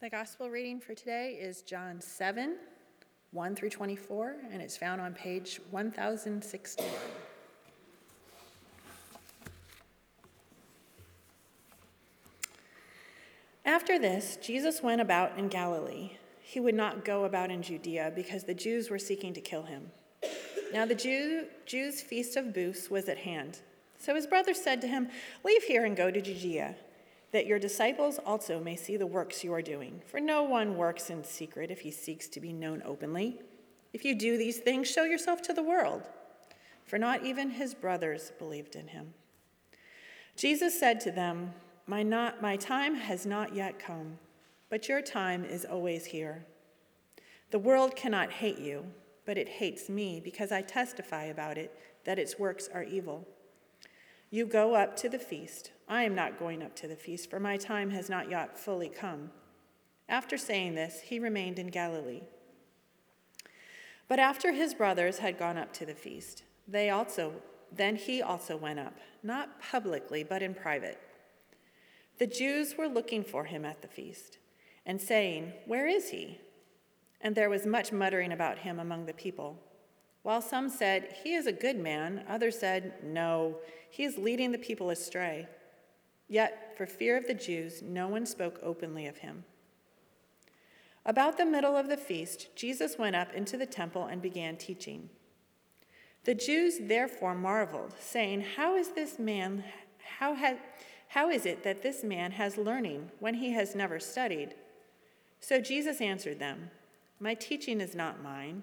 The gospel reading for today is John 7, 1 through 24, and it's found on page 1061. After this, Jesus went about in Galilee. He would not go about in Judea because the Jews were seeking to kill him. Now, the Jew, Jews' feast of booths was at hand. So his brother said to him, Leave here and go to Judea that your disciples also may see the works you are doing. For no one works in secret if he seeks to be known openly. If you do these things, show yourself to the world. For not even his brothers believed in him. Jesus said to them, My, not, my time has not yet come, but your time is always here. The world cannot hate you, but it hates me because I testify about it that its works are evil. You go up to the feast. I am not going up to the feast, for my time has not yet fully come. After saying this, he remained in Galilee. But after his brothers had gone up to the feast, they also then he also went up, not publicly, but in private. The Jews were looking for him at the feast, and saying, Where is he? And there was much muttering about him among the people. While some said, He is a good man, others said, No, he is leading the people astray. Yet, for fear of the Jews, no one spoke openly of him. About the middle of the feast, Jesus went up into the temple and began teaching. The Jews therefore marveled, saying, How is this man, how, ha, how is it that this man has learning when he has never studied? So Jesus answered them, My teaching is not mine,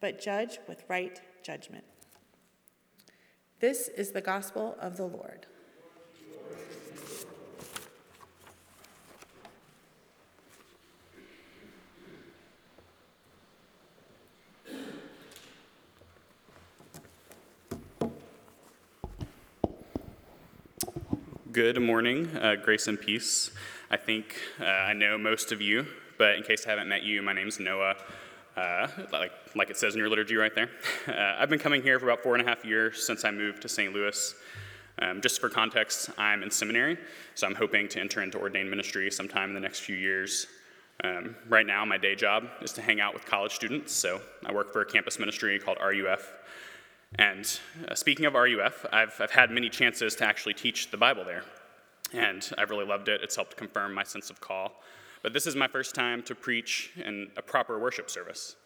but judge with right judgment. This is the gospel of the Lord. Good morning, uh, grace and peace. I think uh, I know most of you, but in case I haven't met you, my name is Noah uh, like, like it says in your liturgy right there. Uh, I've been coming here for about four and a half years since I moved to St. Louis. Um, just for context, I'm in seminary, so I'm hoping to enter into ordained ministry sometime in the next few years. Um, right now, my day job is to hang out with college students, so I work for a campus ministry called RUF. And uh, speaking of RUF, I've, I've had many chances to actually teach the Bible there, and I've really loved it. It's helped confirm my sense of call. But this is my first time to preach in a proper worship service.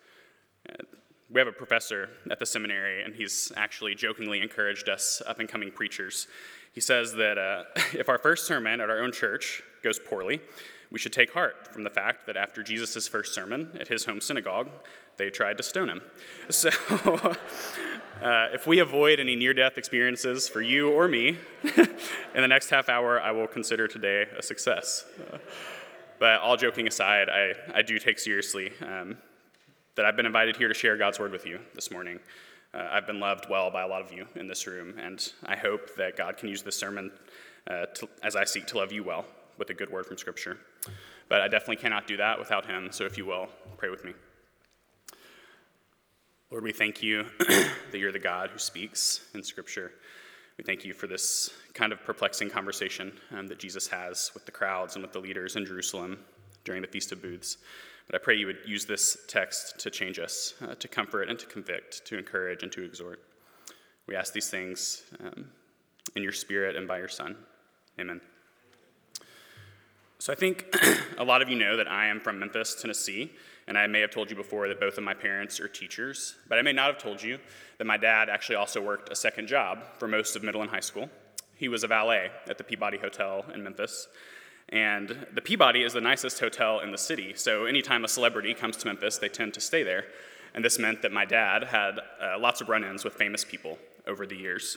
We have a professor at the seminary, and he's actually jokingly encouraged us up and coming preachers. He says that uh, if our first sermon at our own church goes poorly, we should take heart from the fact that after Jesus' first sermon at his home synagogue, they tried to stone him. So, uh, if we avoid any near death experiences for you or me, in the next half hour, I will consider today a success. Uh, but all joking aside, I, I do take seriously um, that I've been invited here to share God's word with you this morning. Uh, I've been loved well by a lot of you in this room, and I hope that God can use this sermon uh, to, as I seek to love you well with a good word from Scripture. But I definitely cannot do that without Him, so if you will, pray with me. Lord, we thank you that you're the God who speaks in Scripture. We thank you for this kind of perplexing conversation um, that Jesus has with the crowds and with the leaders in Jerusalem during the Feast of Booths. But I pray you would use this text to change us, uh, to comfort and to convict, to encourage and to exhort. We ask these things um, in your spirit and by your Son. Amen. So I think a lot of you know that I am from Memphis, Tennessee, and I may have told you before that both of my parents are teachers, but I may not have told you that my dad actually also worked a second job for most of middle and high school. He was a valet at the Peabody Hotel in Memphis. And the Peabody is the nicest hotel in the city, so anytime a celebrity comes to Memphis, they tend to stay there. And this meant that my dad had uh, lots of run ins with famous people over the years.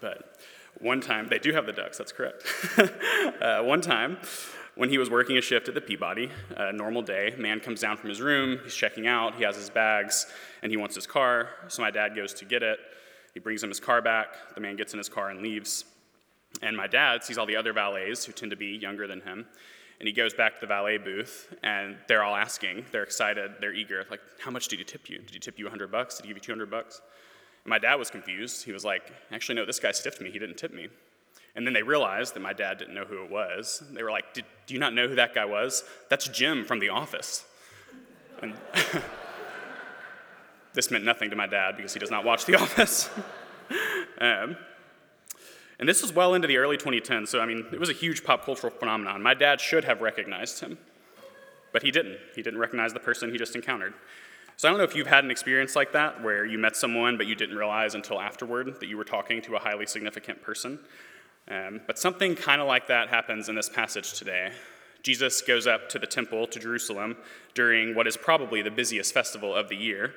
But one time, they do have the ducks, that's correct. uh, one time, when he was working a shift at the Peabody, a normal day, man comes down from his room, he's checking out, he has his bags, and he wants his car. So my dad goes to get it. He brings him his car back. The man gets in his car and leaves. And my dad sees all the other valets who tend to be younger than him. And he goes back to the valet booth, and they're all asking. They're excited. They're eager. Like, how much did he tip you? Did he tip you 100 bucks? Did he give you 200 bucks? And my dad was confused. He was like, actually, no, this guy stiffed me. He didn't tip me. And then they realized that my dad didn't know who it was. They were like, Do you not know who that guy was? That's Jim from The Office. And this meant nothing to my dad because he does not watch The Office. um, and this was well into the early 2010s, so I mean, it was a huge pop cultural phenomenon. My dad should have recognized him, but he didn't. He didn't recognize the person he just encountered. So I don't know if you've had an experience like that where you met someone but you didn't realize until afterward that you were talking to a highly significant person. Um, but something kind of like that happens in this passage today. Jesus goes up to the temple to Jerusalem during what is probably the busiest festival of the year.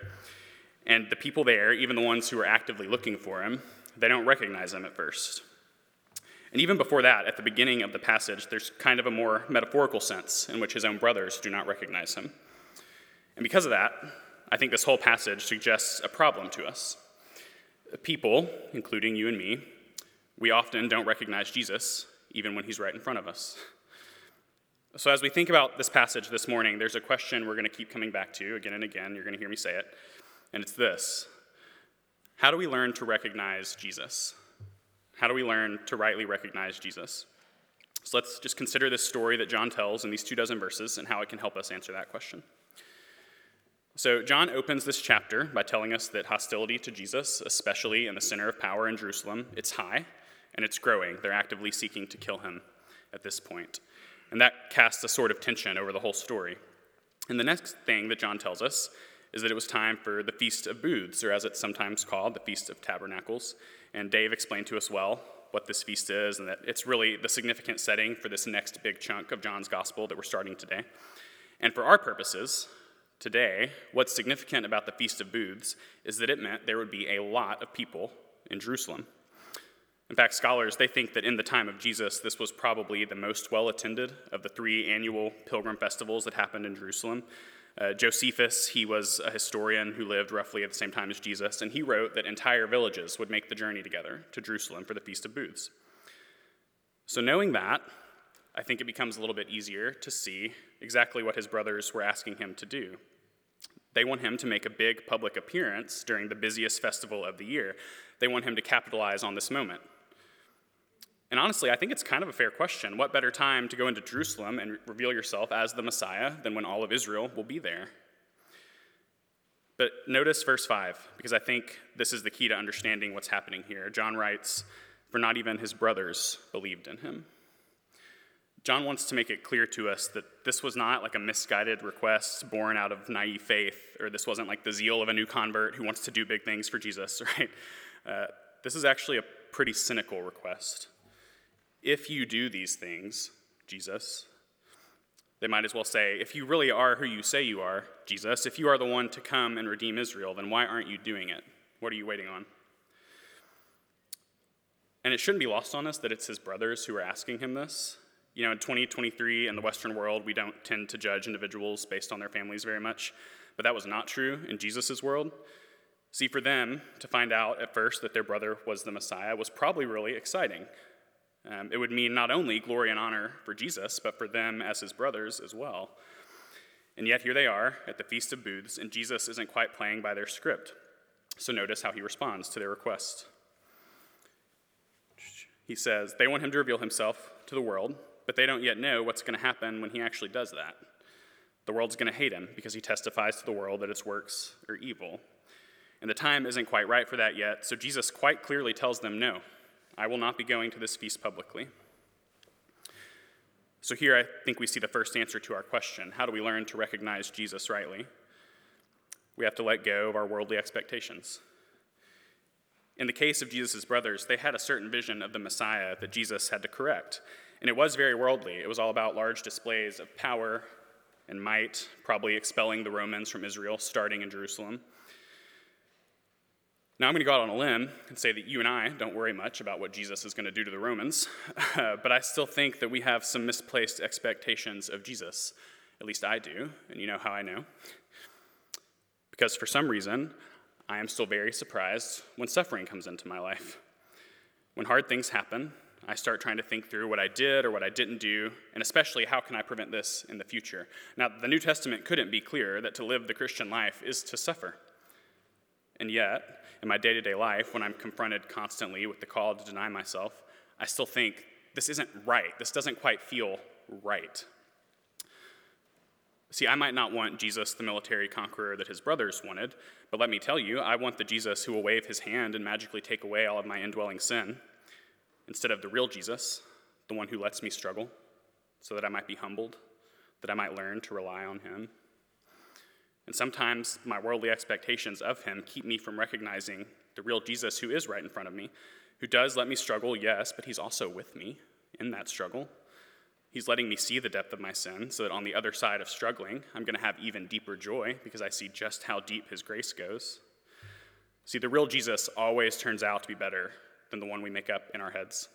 And the people there, even the ones who are actively looking for him, they don't recognize him at first. And even before that, at the beginning of the passage, there's kind of a more metaphorical sense in which his own brothers do not recognize him. And because of that, I think this whole passage suggests a problem to us. People, including you and me, we often don't recognize Jesus, even when he's right in front of us. So, as we think about this passage this morning, there's a question we're going to keep coming back to again and again. You're going to hear me say it. And it's this How do we learn to recognize Jesus? How do we learn to rightly recognize Jesus? So let's just consider this story that John tells in these two dozen verses and how it can help us answer that question. So, John opens this chapter by telling us that hostility to Jesus, especially in the center of power in Jerusalem, it's high and it's growing. They're actively seeking to kill him at this point. And that casts a sort of tension over the whole story. And the next thing that John tells us is that it was time for the Feast of Booths, or as it's sometimes called, the Feast of Tabernacles. And Dave explained to us well what this feast is, and that it's really the significant setting for this next big chunk of John's gospel that we're starting today. And for our purposes, today, what's significant about the Feast of Booths is that it meant there would be a lot of people in Jerusalem. In fact, scholars they think that in the time of Jesus, this was probably the most well attended of the three annual pilgrim festivals that happened in Jerusalem. Uh, Josephus, he was a historian who lived roughly at the same time as Jesus, and he wrote that entire villages would make the journey together to Jerusalem for the Feast of Booths. So, knowing that, I think it becomes a little bit easier to see exactly what his brothers were asking him to do. They want him to make a big public appearance during the busiest festival of the year. They want him to capitalize on this moment. And honestly, I think it's kind of a fair question. What better time to go into Jerusalem and reveal yourself as the Messiah than when all of Israel will be there? But notice verse 5, because I think this is the key to understanding what's happening here. John writes, For not even his brothers believed in him. John wants to make it clear to us that this was not like a misguided request born out of naive faith, or this wasn't like the zeal of a new convert who wants to do big things for Jesus, right? Uh, this is actually a pretty cynical request. If you do these things, Jesus, they might as well say, if you really are who you say you are, Jesus, if you are the one to come and redeem Israel, then why aren't you doing it? What are you waiting on? And it shouldn't be lost on us that it's his brothers who are asking him this. You know, in 2023 in the Western world, we don't tend to judge individuals based on their families very much, but that was not true in Jesus' world. See, for them to find out at first that their brother was the Messiah was probably really exciting. Um, it would mean not only glory and honor for Jesus, but for them as his brothers as well. And yet here they are at the Feast of Booths, and Jesus isn't quite playing by their script. So notice how he responds to their request. He says, They want him to reveal himself to the world, but they don't yet know what's going to happen when he actually does that. The world's going to hate him because he testifies to the world that its works are evil. And the time isn't quite right for that yet, so Jesus quite clearly tells them no. I will not be going to this feast publicly. So here I think we see the first answer to our question how do we learn to recognize Jesus rightly? We have to let go of our worldly expectations. In the case of Jesus' brothers, they had a certain vision of the Messiah that Jesus had to correct. And it was very worldly. It was all about large displays of power and might, probably expelling the Romans from Israel, starting in Jerusalem. Now, I'm going to go out on a limb and say that you and I don't worry much about what Jesus is going to do to the Romans, but I still think that we have some misplaced expectations of Jesus. At least I do, and you know how I know. Because for some reason, I am still very surprised when suffering comes into my life. When hard things happen, I start trying to think through what I did or what I didn't do, and especially how can I prevent this in the future. Now, the New Testament couldn't be clearer that to live the Christian life is to suffer. And yet, in my day to day life, when I'm confronted constantly with the call to deny myself, I still think this isn't right. This doesn't quite feel right. See, I might not want Jesus, the military conqueror that his brothers wanted, but let me tell you, I want the Jesus who will wave his hand and magically take away all of my indwelling sin, instead of the real Jesus, the one who lets me struggle, so that I might be humbled, that I might learn to rely on him. And sometimes my worldly expectations of him keep me from recognizing the real Jesus who is right in front of me, who does let me struggle, yes, but he's also with me in that struggle. He's letting me see the depth of my sin so that on the other side of struggling, I'm going to have even deeper joy because I see just how deep his grace goes. See, the real Jesus always turns out to be better than the one we make up in our heads.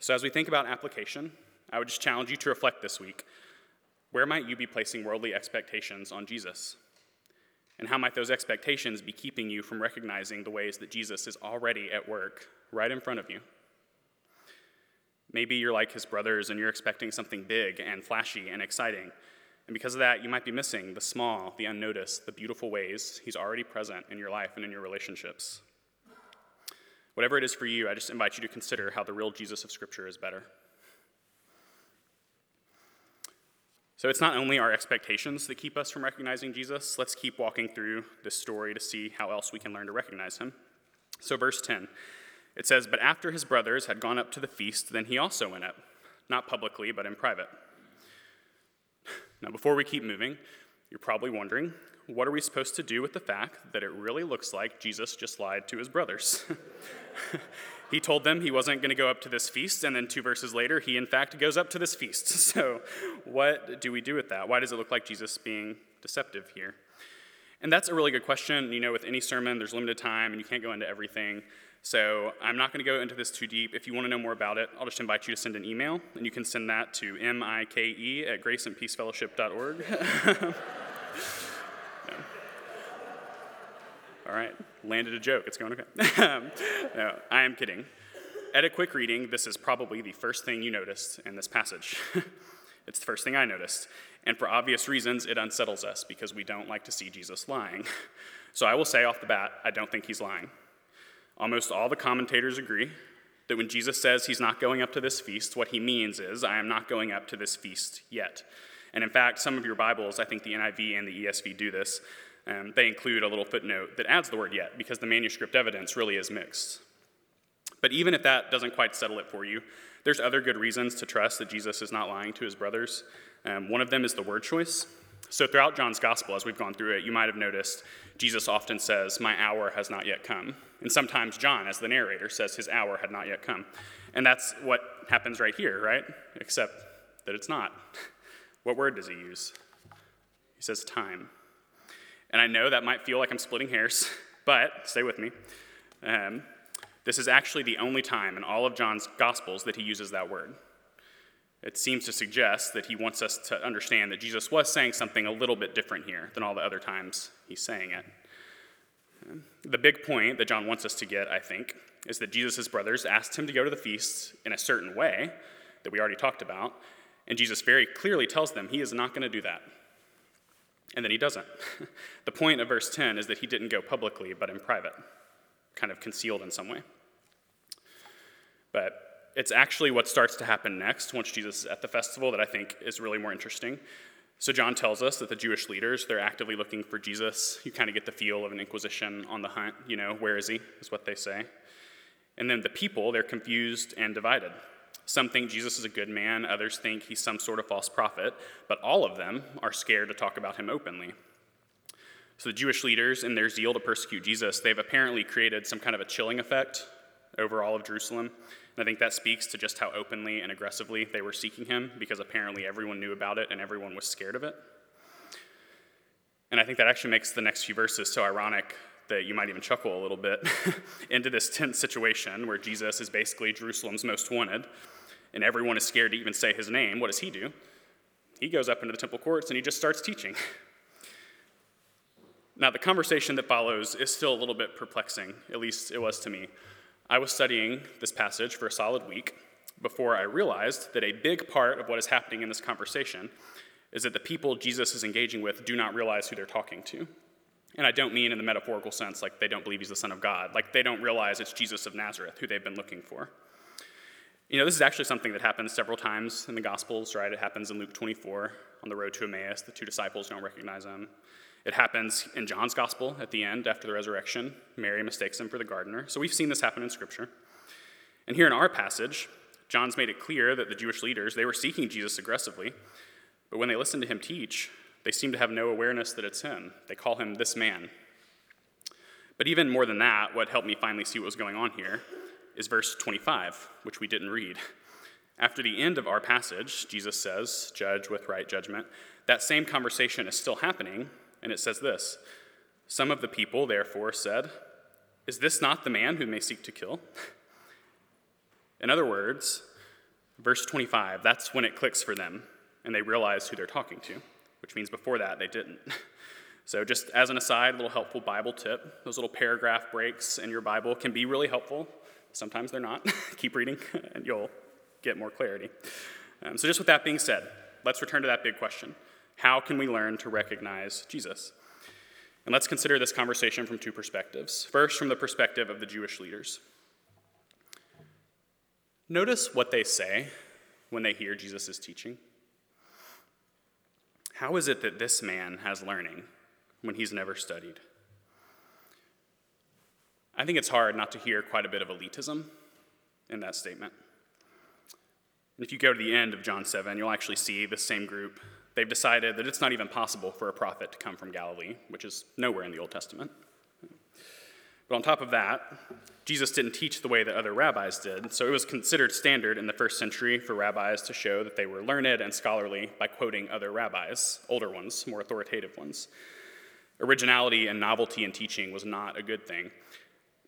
So, as we think about application, I would just challenge you to reflect this week. Where might you be placing worldly expectations on Jesus? And how might those expectations be keeping you from recognizing the ways that Jesus is already at work right in front of you? Maybe you're like his brothers and you're expecting something big and flashy and exciting. And because of that, you might be missing the small, the unnoticed, the beautiful ways he's already present in your life and in your relationships. Whatever it is for you, I just invite you to consider how the real Jesus of Scripture is better. So it's not only our expectations that keep us from recognizing Jesus. Let's keep walking through this story to see how else we can learn to recognize him. So, verse 10 it says, But after his brothers had gone up to the feast, then he also went up, not publicly, but in private. Now, before we keep moving, you're probably wondering, what are we supposed to do with the fact that it really looks like Jesus just lied to his brothers? he told them he wasn't going to go up to this feast, and then two verses later, he in fact goes up to this feast. So, what do we do with that? Why does it look like Jesus being deceptive here? And that's a really good question. You know, with any sermon, there's limited time, and you can't go into everything. So I'm not going to go into this too deep. If you want to know more about it, I'll just invite you to send an email, and you can send that to mike at graceandpeacefellowship.org. All right, landed a joke. It's going okay. no, I am kidding. At a quick reading, this is probably the first thing you noticed in this passage. it's the first thing I noticed. And for obvious reasons, it unsettles us because we don't like to see Jesus lying. So I will say off the bat, I don't think he's lying. Almost all the commentators agree that when Jesus says he's not going up to this feast, what he means is, I am not going up to this feast yet. And in fact, some of your Bibles, I think the NIV and the ESV do this, um, they include a little footnote that adds the word yet because the manuscript evidence really is mixed. But even if that doesn't quite settle it for you, there's other good reasons to trust that Jesus is not lying to his brothers. Um, one of them is the word choice. So, throughout John's gospel, as we've gone through it, you might have noticed Jesus often says, My hour has not yet come. And sometimes John, as the narrator, says his hour had not yet come. And that's what happens right here, right? Except that it's not. What word does he use? He says time. And I know that might feel like I'm splitting hairs, but stay with me. Um, this is actually the only time in all of John's Gospels that he uses that word. It seems to suggest that he wants us to understand that Jesus was saying something a little bit different here than all the other times he's saying it. The big point that John wants us to get, I think, is that Jesus' brothers asked him to go to the feast in a certain way that we already talked about, and Jesus very clearly tells them he is not going to do that. And then he doesn't. the point of verse 10 is that he didn't go publicly, but in private, kind of concealed in some way. But it's actually what starts to happen next once Jesus is at the festival that I think is really more interesting. So John tells us that the Jewish leaders, they're actively looking for Jesus. You kind of get the feel of an inquisition on the hunt, you know, where is he, is what they say. And then the people, they're confused and divided. Some think Jesus is a good man, others think he's some sort of false prophet, but all of them are scared to talk about him openly. So the Jewish leaders, in their zeal to persecute Jesus, they've apparently created some kind of a chilling effect over all of Jerusalem. And I think that speaks to just how openly and aggressively they were seeking him, because apparently everyone knew about it and everyone was scared of it. And I think that actually makes the next few verses so ironic that you might even chuckle a little bit into this tense situation where Jesus is basically Jerusalem's most wanted, and everyone is scared to even say his name. What does he do? He goes up into the temple courts and he just starts teaching. Now, the conversation that follows is still a little bit perplexing, at least it was to me. I was studying this passage for a solid week before I realized that a big part of what is happening in this conversation is that the people Jesus is engaging with do not realize who they're talking to. And I don't mean in the metaphorical sense, like they don't believe he's the Son of God. Like they don't realize it's Jesus of Nazareth, who they've been looking for. You know, this is actually something that happens several times in the Gospels, right? It happens in Luke 24 on the road to Emmaus. The two disciples don't recognize him. It happens in John's gospel at the end after the resurrection. Mary mistakes him for the gardener. So we've seen this happen in Scripture. And here in our passage, John's made it clear that the Jewish leaders, they were seeking Jesus aggressively, but when they listened to him teach, they seem to have no awareness that it's him. They call him this man. But even more than that, what helped me finally see what was going on here is verse 25, which we didn't read. After the end of our passage, Jesus says, Judge with right judgment. That same conversation is still happening, and it says this Some of the people, therefore, said, Is this not the man whom they seek to kill? In other words, verse 25, that's when it clicks for them, and they realize who they're talking to, which means before that they didn't. So, just as an aside, a little helpful Bible tip those little paragraph breaks in your Bible can be really helpful. Sometimes they're not. Keep reading, and you'll get more clarity. Um, so, just with that being said, let's return to that big question how can we learn to recognize Jesus? And let's consider this conversation from two perspectives. First, from the perspective of the Jewish leaders. Notice what they say when they hear Jesus' teaching. How is it that this man has learning when he's never studied? I think it's hard not to hear quite a bit of elitism in that statement. And if you go to the end of John 7, you'll actually see the same group They've decided that it's not even possible for a prophet to come from Galilee, which is nowhere in the Old Testament. But on top of that, Jesus didn't teach the way that other rabbis did, so it was considered standard in the first century for rabbis to show that they were learned and scholarly by quoting other rabbis, older ones, more authoritative ones. Originality and novelty in teaching was not a good thing.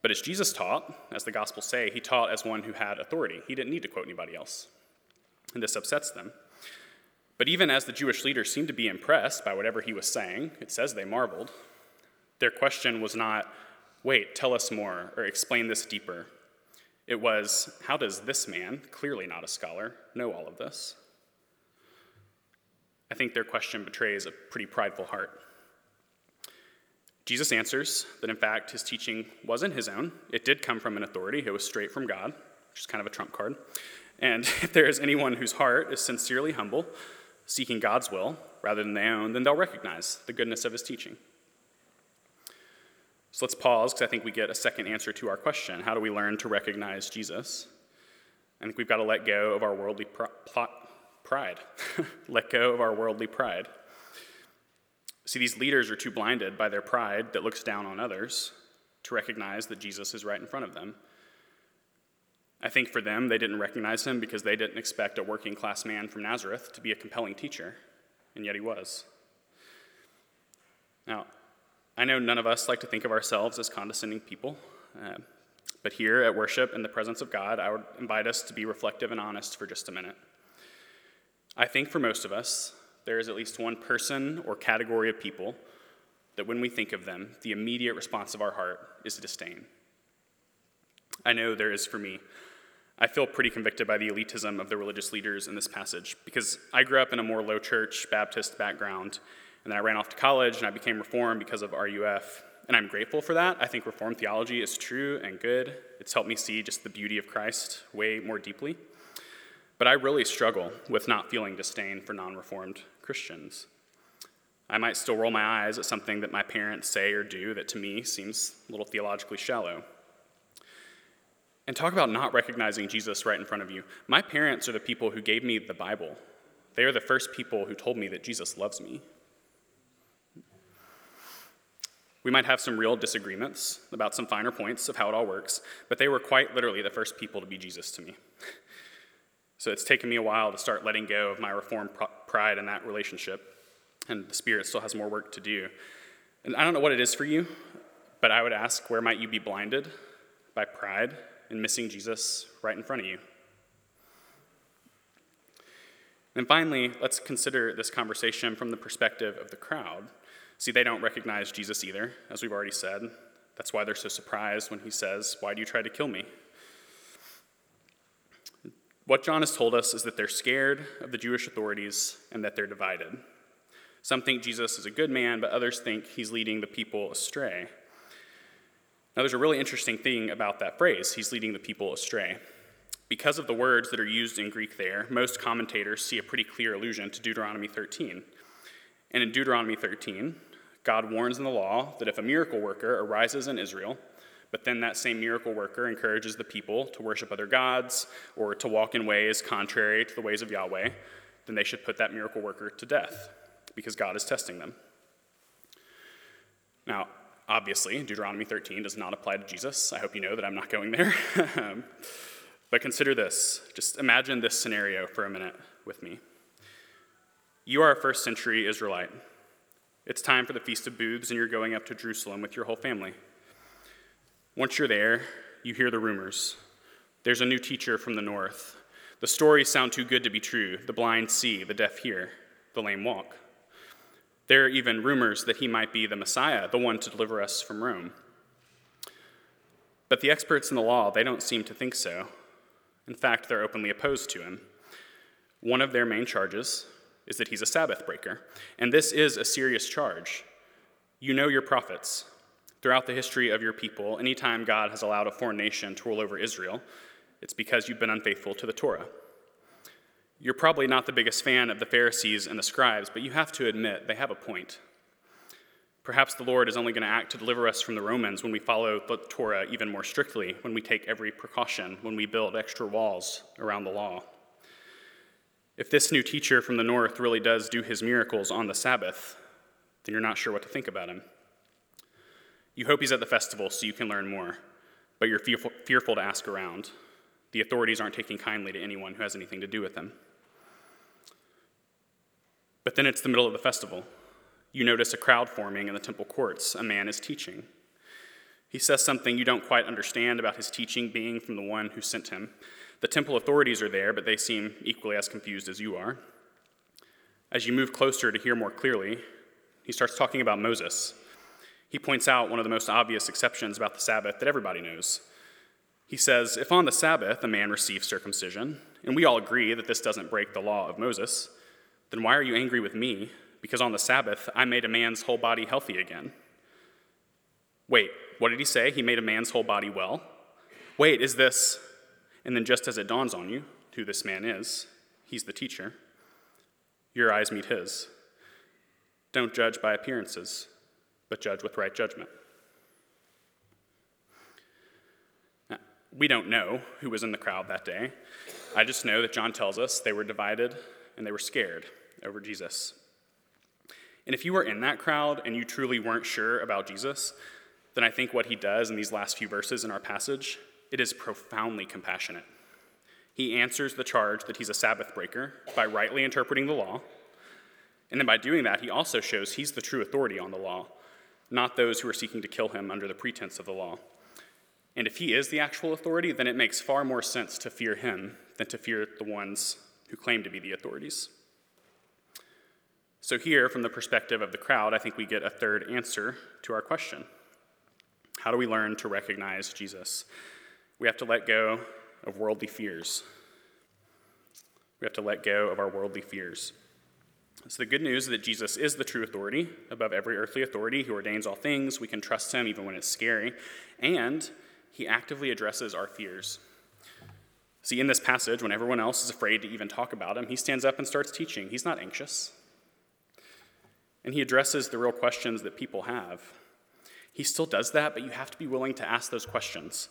But as Jesus taught, as the Gospels say, he taught as one who had authority. He didn't need to quote anybody else. And this upsets them. But even as the Jewish leaders seemed to be impressed by whatever he was saying, it says they marveled. Their question was not, wait, tell us more, or explain this deeper. It was, how does this man, clearly not a scholar, know all of this? I think their question betrays a pretty prideful heart. Jesus answers that in fact his teaching wasn't his own. It did come from an authority, it was straight from God, which is kind of a trump card. And if there is anyone whose heart is sincerely humble, seeking God's will rather than their own, then they'll recognize the goodness of his teaching. So let's pause because I think we get a second answer to our question how do we learn to recognize Jesus? I think we've got to let go of our worldly pr- pride. let go of our worldly pride. See, these leaders are too blinded by their pride that looks down on others to recognize that Jesus is right in front of them. I think for them, they didn't recognize him because they didn't expect a working class man from Nazareth to be a compelling teacher, and yet he was. Now, I know none of us like to think of ourselves as condescending people, uh, but here at worship in the presence of God, I would invite us to be reflective and honest for just a minute. I think for most of us, there is at least one person or category of people that when we think of them, the immediate response of our heart is disdain. I know there is for me. I feel pretty convicted by the elitism of the religious leaders in this passage because I grew up in a more low church Baptist background, and then I ran off to college and I became Reformed because of RUF. And I'm grateful for that. I think Reformed theology is true and good. It's helped me see just the beauty of Christ way more deeply. But I really struggle with not feeling disdain for non Reformed Christians. I might still roll my eyes at something that my parents say or do that to me seems a little theologically shallow. And talk about not recognizing Jesus right in front of you. My parents are the people who gave me the Bible. They are the first people who told me that Jesus loves me. We might have some real disagreements about some finer points of how it all works, but they were quite literally the first people to be Jesus to me. So it's taken me a while to start letting go of my reformed pride in that relationship, and the Spirit still has more work to do. And I don't know what it is for you, but I would ask where might you be blinded by pride and missing Jesus right in front of you? And finally, let's consider this conversation from the perspective of the crowd. See, they don't recognize Jesus either, as we've already said. That's why they're so surprised when he says, Why do you try to kill me? What John has told us is that they're scared of the Jewish authorities and that they're divided. Some think Jesus is a good man, but others think he's leading the people astray. Now, there's a really interesting thing about that phrase, he's leading the people astray. Because of the words that are used in Greek there, most commentators see a pretty clear allusion to Deuteronomy 13. And in Deuteronomy 13, God warns in the law that if a miracle worker arises in Israel, but then that same miracle worker encourages the people to worship other gods or to walk in ways contrary to the ways of Yahweh, then they should put that miracle worker to death because God is testing them. Now, obviously, Deuteronomy 13 does not apply to Jesus. I hope you know that I'm not going there. But consider this. Just imagine this scenario for a minute with me. You are a first century Israelite. It's time for the Feast of Booths, and you're going up to Jerusalem with your whole family. Once you're there, you hear the rumors. There's a new teacher from the north. The stories sound too good to be true. The blind see, the deaf hear, the lame walk. There are even rumors that he might be the Messiah, the one to deliver us from Rome. But the experts in the law, they don't seem to think so. In fact, they're openly opposed to him. One of their main charges is that he's a Sabbath breaker. And this is a serious charge. You know your prophets. Throughout the history of your people, anytime God has allowed a foreign nation to rule over Israel, it's because you've been unfaithful to the Torah. You're probably not the biggest fan of the Pharisees and the scribes, but you have to admit they have a point. Perhaps the Lord is only going to act to deliver us from the Romans when we follow the Torah even more strictly, when we take every precaution, when we build extra walls around the law. If this new teacher from the north really does do his miracles on the Sabbath, then you're not sure what to think about him. You hope he's at the festival so you can learn more, but you're fearful, fearful to ask around. The authorities aren't taking kindly to anyone who has anything to do with him. But then it's the middle of the festival. You notice a crowd forming in the temple courts. A man is teaching. He says something you don't quite understand about his teaching being from the one who sent him. The temple authorities are there, but they seem equally as confused as you are. As you move closer to hear more clearly, he starts talking about Moses. He points out one of the most obvious exceptions about the Sabbath that everybody knows. He says, If on the Sabbath a man receives circumcision, and we all agree that this doesn't break the law of Moses, then why are you angry with me because on the Sabbath I made a man's whole body healthy again. Wait, what did he say? He made a man's whole body well? Wait, is this. And then, just as it dawns on you who this man is, he's the teacher, your eyes meet his. Don't judge by appearances, but judge with right judgment. Now, we don't know who was in the crowd that day. I just know that John tells us they were divided and they were scared over Jesus. And if you were in that crowd and you truly weren't sure about Jesus, then I think what he does in these last few verses in our passage, it is profoundly compassionate. He answers the charge that he's a Sabbath breaker by rightly interpreting the law. And then by doing that, he also shows he's the true authority on the law, not those who are seeking to kill him under the pretense of the law. And if he is the actual authority, then it makes far more sense to fear him than to fear the ones who claim to be the authorities. So, here, from the perspective of the crowd, I think we get a third answer to our question How do we learn to recognize Jesus? We have to let go of worldly fears. We have to let go of our worldly fears. So, the good news is that Jesus is the true authority above every earthly authority who ordains all things. We can trust him even when it's scary. And he actively addresses our fears. See, in this passage, when everyone else is afraid to even talk about him, he stands up and starts teaching. He's not anxious and he addresses the real questions that people have. He still does that, but you have to be willing to ask those questions.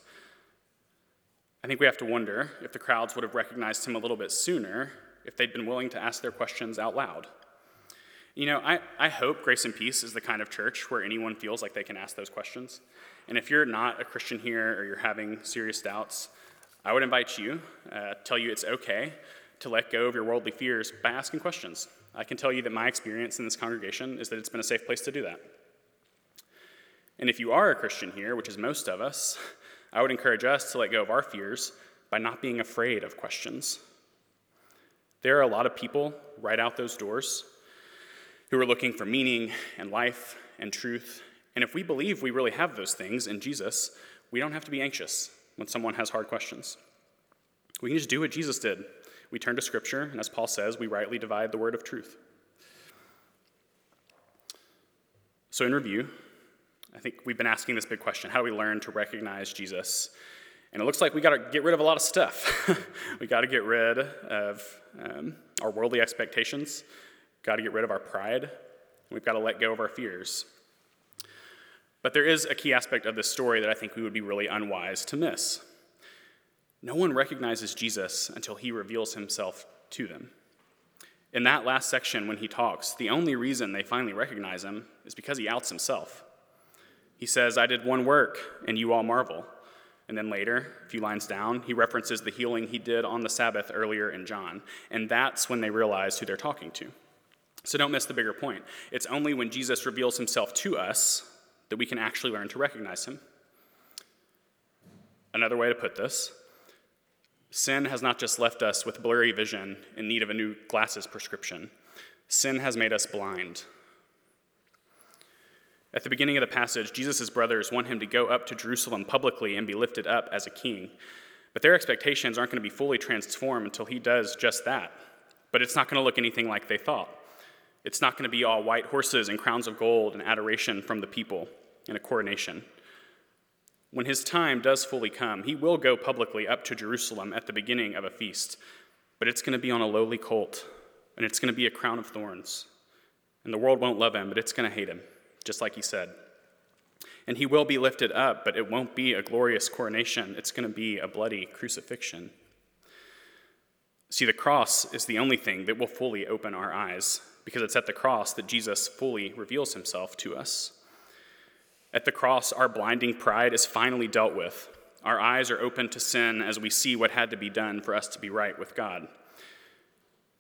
I think we have to wonder if the crowds would have recognized him a little bit sooner if they'd been willing to ask their questions out loud. You know, I, I hope Grace and Peace is the kind of church where anyone feels like they can ask those questions. And if you're not a Christian here or you're having serious doubts, I would invite you, uh, tell you it's okay to let go of your worldly fears by asking questions. I can tell you that my experience in this congregation is that it's been a safe place to do that. And if you are a Christian here, which is most of us, I would encourage us to let go of our fears by not being afraid of questions. There are a lot of people right out those doors who are looking for meaning and life and truth. And if we believe we really have those things in Jesus, we don't have to be anxious when someone has hard questions. We can just do what Jesus did. We turn to Scripture, and as Paul says, we rightly divide the word of truth. So, in review, I think we've been asking this big question how do we learn to recognize Jesus? And it looks like we got to get rid of a lot of stuff. we got to get rid of um, our worldly expectations, got to get rid of our pride, we've got to let go of our fears. But there is a key aspect of this story that I think we would be really unwise to miss. No one recognizes Jesus until he reveals himself to them. In that last section, when he talks, the only reason they finally recognize him is because he outs himself. He says, I did one work, and you all marvel. And then later, a few lines down, he references the healing he did on the Sabbath earlier in John. And that's when they realize who they're talking to. So don't miss the bigger point. It's only when Jesus reveals himself to us that we can actually learn to recognize him. Another way to put this sin has not just left us with blurry vision in need of a new glasses prescription, sin has made us blind. At the beginning of the passage, Jesus' brothers want him to go up to Jerusalem publicly and be lifted up as a king. But their expectations aren't going to be fully transformed until he does just that. But it's not going to look anything like they thought. It's not going to be all white horses and crowns of gold and adoration from the people and a coronation. When his time does fully come, he will go publicly up to Jerusalem at the beginning of a feast, but it's going to be on a lowly colt, and it's going to be a crown of thorns. And the world won't love him, but it's going to hate him just like he said. And he will be lifted up, but it won't be a glorious coronation. It's going to be a bloody crucifixion. See, the cross is the only thing that will fully open our eyes, because it's at the cross that Jesus fully reveals himself to us. At the cross, our blinding pride is finally dealt with. Our eyes are open to sin as we see what had to be done for us to be right with God.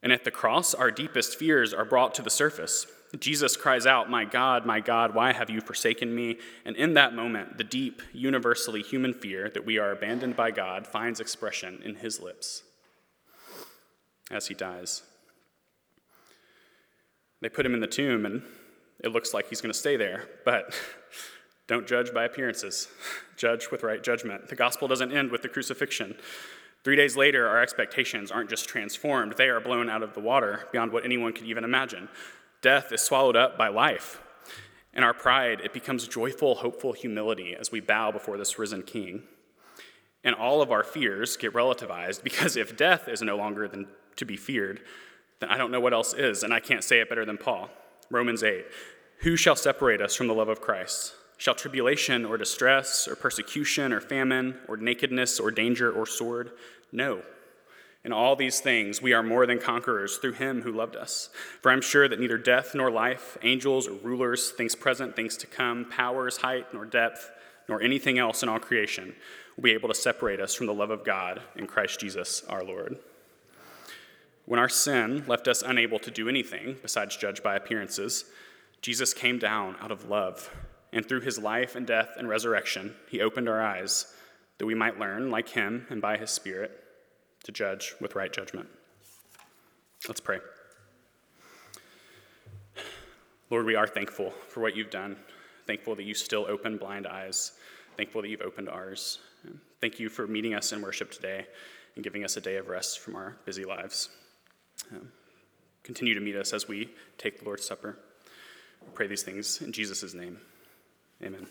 And at the cross, our deepest fears are brought to the surface. Jesus cries out, My God, my God, why have you forsaken me? And in that moment, the deep, universally human fear that we are abandoned by God finds expression in his lips as he dies. They put him in the tomb, and it looks like he's going to stay there, but don't judge by appearances. Judge with right judgment. The gospel doesn't end with the crucifixion. Three days later, our expectations aren't just transformed, they are blown out of the water beyond what anyone could even imagine death is swallowed up by life. In our pride, it becomes joyful, hopeful humility as we bow before this risen king. And all of our fears get relativized because if death is no longer than to be feared, then I don't know what else is, and I can't say it better than Paul. Romans 8 Who shall separate us from the love of Christ? Shall tribulation or distress or persecution or famine or nakedness or danger or sword? No. In all these things, we are more than conquerors through him who loved us. For I'm sure that neither death nor life, angels or rulers, things present, things to come, powers, height, nor depth, nor anything else in all creation will be able to separate us from the love of God in Christ Jesus our Lord. When our sin left us unable to do anything besides judge by appearances, Jesus came down out of love. And through his life and death and resurrection, he opened our eyes that we might learn, like him and by his Spirit, to judge with right judgment. Let's pray. Lord, we are thankful for what you've done, thankful that you still open blind eyes, thankful that you've opened ours. Thank you for meeting us in worship today and giving us a day of rest from our busy lives. Um, continue to meet us as we take the Lord's Supper. We pray these things in Jesus' name. Amen.